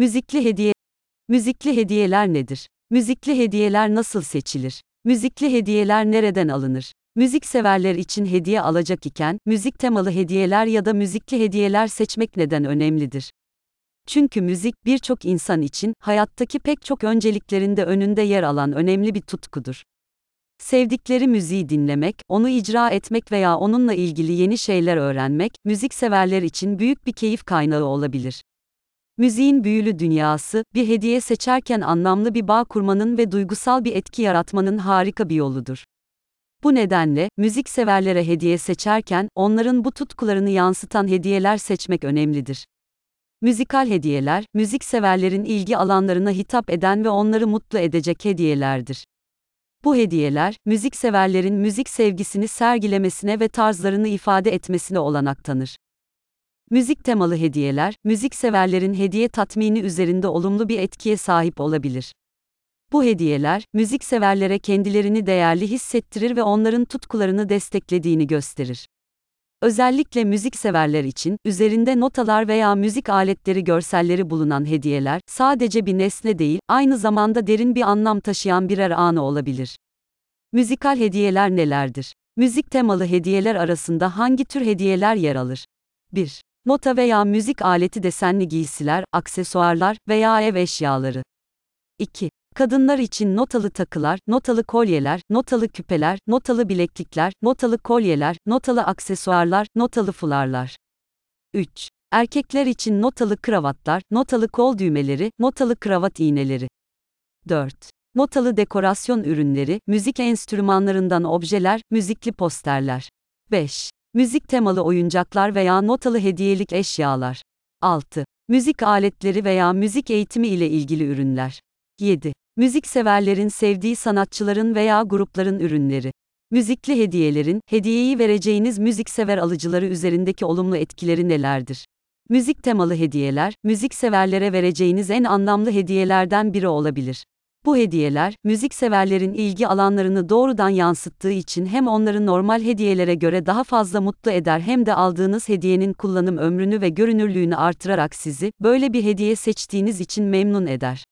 Müzikli hediye Müzikli hediyeler nedir? Müzikli hediyeler nasıl seçilir? Müzikli hediyeler nereden alınır? Müzik severler için hediye alacak iken, müzik temalı hediyeler ya da müzikli hediyeler seçmek neden önemlidir? Çünkü müzik birçok insan için hayattaki pek çok önceliklerinde önünde yer alan önemli bir tutkudur. Sevdikleri müziği dinlemek, onu icra etmek veya onunla ilgili yeni şeyler öğrenmek, müzik severler için büyük bir keyif kaynağı olabilir. Müziğin büyülü dünyası, bir hediye seçerken anlamlı bir bağ kurmanın ve duygusal bir etki yaratmanın harika bir yoludur. Bu nedenle, müzik severlere hediye seçerken, onların bu tutkularını yansıtan hediyeler seçmek önemlidir. Müzikal hediyeler, müzik severlerin ilgi alanlarına hitap eden ve onları mutlu edecek hediyelerdir. Bu hediyeler, müzik severlerin müzik sevgisini sergilemesine ve tarzlarını ifade etmesine olanak tanır. Müzik temalı hediyeler, müzik severlerin hediye tatmini üzerinde olumlu bir etkiye sahip olabilir. Bu hediyeler, müzik severlere kendilerini değerli hissettirir ve onların tutkularını desteklediğini gösterir. Özellikle müzik severler için, üzerinde notalar veya müzik aletleri görselleri bulunan hediyeler, sadece bir nesne değil, aynı zamanda derin bir anlam taşıyan birer anı olabilir. Müzikal hediyeler nelerdir? Müzik temalı hediyeler arasında hangi tür hediyeler yer alır? 1. Nota veya müzik aleti desenli giysiler, aksesuarlar veya ev eşyaları. 2. Kadınlar için notalı takılar, notalı kolyeler, notalı küpeler, notalı bileklikler, notalı kolyeler, notalı aksesuarlar, notalı fularlar. 3. Erkekler için notalı kravatlar, notalı kol düğmeleri, notalı kravat iğneleri. 4. Notalı dekorasyon ürünleri, müzik enstrümanlarından objeler, müzikli posterler. 5. Müzik temalı oyuncaklar veya notalı hediyelik eşyalar. 6. Müzik aletleri veya müzik eğitimi ile ilgili ürünler. 7. Müzik severlerin sevdiği sanatçıların veya grupların ürünleri. Müzikli hediyelerin, hediyeyi vereceğiniz müziksever alıcıları üzerindeki olumlu etkileri nelerdir? Müzik temalı hediyeler, müzik severlere vereceğiniz en anlamlı hediyelerden biri olabilir. Bu hediyeler, müzik severlerin ilgi alanlarını doğrudan yansıttığı için hem onları normal hediyelere göre daha fazla mutlu eder hem de aldığınız hediyenin kullanım ömrünü ve görünürlüğünü artırarak sizi, böyle bir hediye seçtiğiniz için memnun eder.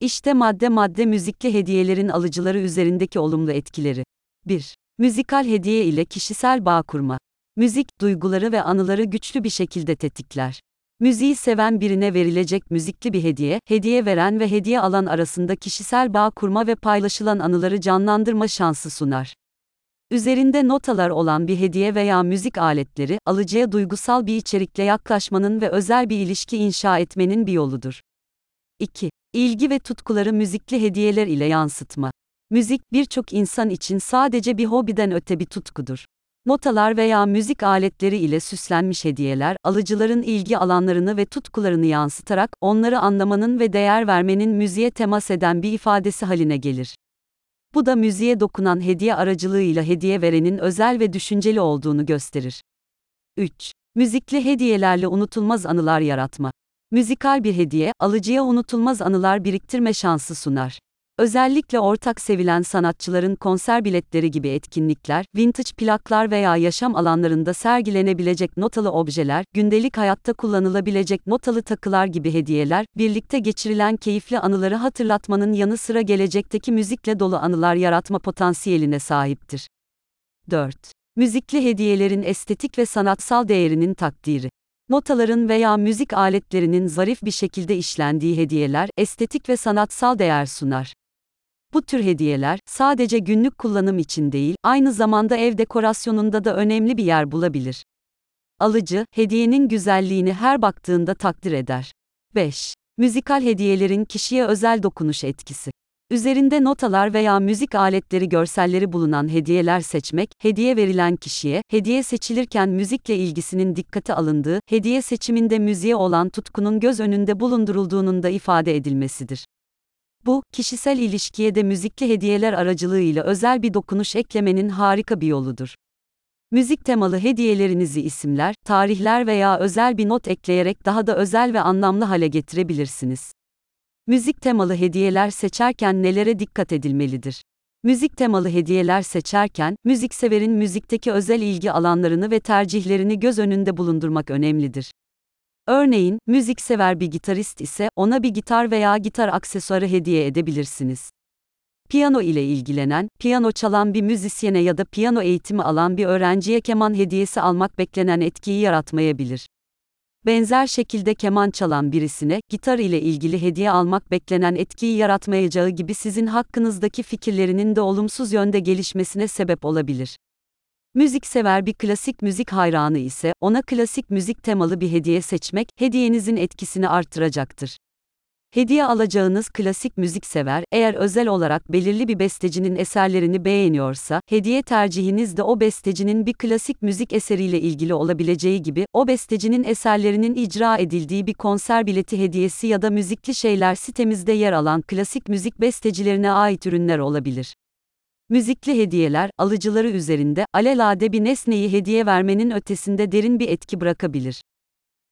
İşte madde madde müzikli hediyelerin alıcıları üzerindeki olumlu etkileri. 1. Müzikal hediye ile kişisel bağ kurma. Müzik, duyguları ve anıları güçlü bir şekilde tetikler. Müziği seven birine verilecek müzikli bir hediye, hediye veren ve hediye alan arasında kişisel bağ kurma ve paylaşılan anıları canlandırma şansı sunar. Üzerinde notalar olan bir hediye veya müzik aletleri, alıcıya duygusal bir içerikle yaklaşmanın ve özel bir ilişki inşa etmenin bir yoludur. 2. İlgi ve tutkuları müzikli hediyeler ile yansıtma. Müzik, birçok insan için sadece bir hobiden öte bir tutkudur. Notalar veya müzik aletleri ile süslenmiş hediyeler, alıcıların ilgi alanlarını ve tutkularını yansıtarak, onları anlamanın ve değer vermenin müziğe temas eden bir ifadesi haline gelir. Bu da müziğe dokunan hediye aracılığıyla hediye verenin özel ve düşünceli olduğunu gösterir. 3. Müzikli hediyelerle unutulmaz anılar yaratma. Müzikal bir hediye, alıcıya unutulmaz anılar biriktirme şansı sunar. Özellikle ortak sevilen sanatçıların konser biletleri gibi etkinlikler, vintage plaklar veya yaşam alanlarında sergilenebilecek notalı objeler, gündelik hayatta kullanılabilecek notalı takılar gibi hediyeler, birlikte geçirilen keyifli anıları hatırlatmanın yanı sıra gelecekteki müzikle dolu anılar yaratma potansiyeline sahiptir. 4. Müzikli hediyelerin estetik ve sanatsal değerinin takdiri. Notaların veya müzik aletlerinin zarif bir şekilde işlendiği hediyeler, estetik ve sanatsal değer sunar. Bu tür hediyeler, sadece günlük kullanım için değil, aynı zamanda ev dekorasyonunda da önemli bir yer bulabilir. Alıcı, hediyenin güzelliğini her baktığında takdir eder. 5. Müzikal hediyelerin kişiye özel dokunuş etkisi. Üzerinde notalar veya müzik aletleri görselleri bulunan hediyeler seçmek, hediye verilen kişiye, hediye seçilirken müzikle ilgisinin dikkate alındığı, hediye seçiminde müziğe olan tutkunun göz önünde bulundurulduğunun da ifade edilmesidir. Bu, kişisel ilişkiye de müzikli hediyeler aracılığıyla özel bir dokunuş eklemenin harika bir yoludur. Müzik temalı hediyelerinizi isimler, tarihler veya özel bir not ekleyerek daha da özel ve anlamlı hale getirebilirsiniz. Müzik temalı hediyeler seçerken nelere dikkat edilmelidir? Müzik temalı hediyeler seçerken, müzikseverin müzikteki özel ilgi alanlarını ve tercihlerini göz önünde bulundurmak önemlidir. Örneğin, müziksever bir gitarist ise ona bir gitar veya gitar aksesuarı hediye edebilirsiniz. Piyano ile ilgilenen, piyano çalan bir müzisyene ya da piyano eğitimi alan bir öğrenciye keman hediyesi almak beklenen etkiyi yaratmayabilir. Benzer şekilde keman çalan birisine, gitar ile ilgili hediye almak beklenen etkiyi yaratmayacağı gibi sizin hakkınızdaki fikirlerinin de olumsuz yönde gelişmesine sebep olabilir. Müziksever bir klasik müzik hayranı ise, ona klasik müzik temalı bir hediye seçmek, hediyenizin etkisini arttıracaktır. Hediye alacağınız klasik müziksever, eğer özel olarak belirli bir bestecinin eserlerini beğeniyorsa, hediye tercihiniz de o bestecinin bir klasik müzik eseriyle ilgili olabileceği gibi, o bestecinin eserlerinin icra edildiği bir konser bileti hediyesi ya da müzikli şeyler sitemizde yer alan klasik müzik bestecilerine ait ürünler olabilir. Müzikli hediyeler, alıcıları üzerinde, alelade bir nesneyi hediye vermenin ötesinde derin bir etki bırakabilir.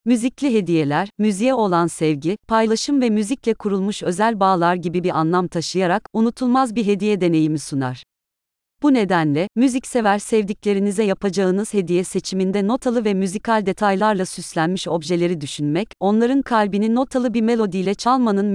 Müzikli hediyeler, müziğe olan sevgi, paylaşım ve müzikle kurulmuş özel bağlar gibi bir anlam taşıyarak, unutulmaz bir hediye deneyimi sunar. Bu nedenle, müziksever sevdiklerinize yapacağınız hediye seçiminde notalı ve müzikal detaylarla süslenmiş objeleri düşünmek, onların kalbini notalı bir melodiyle çalmanın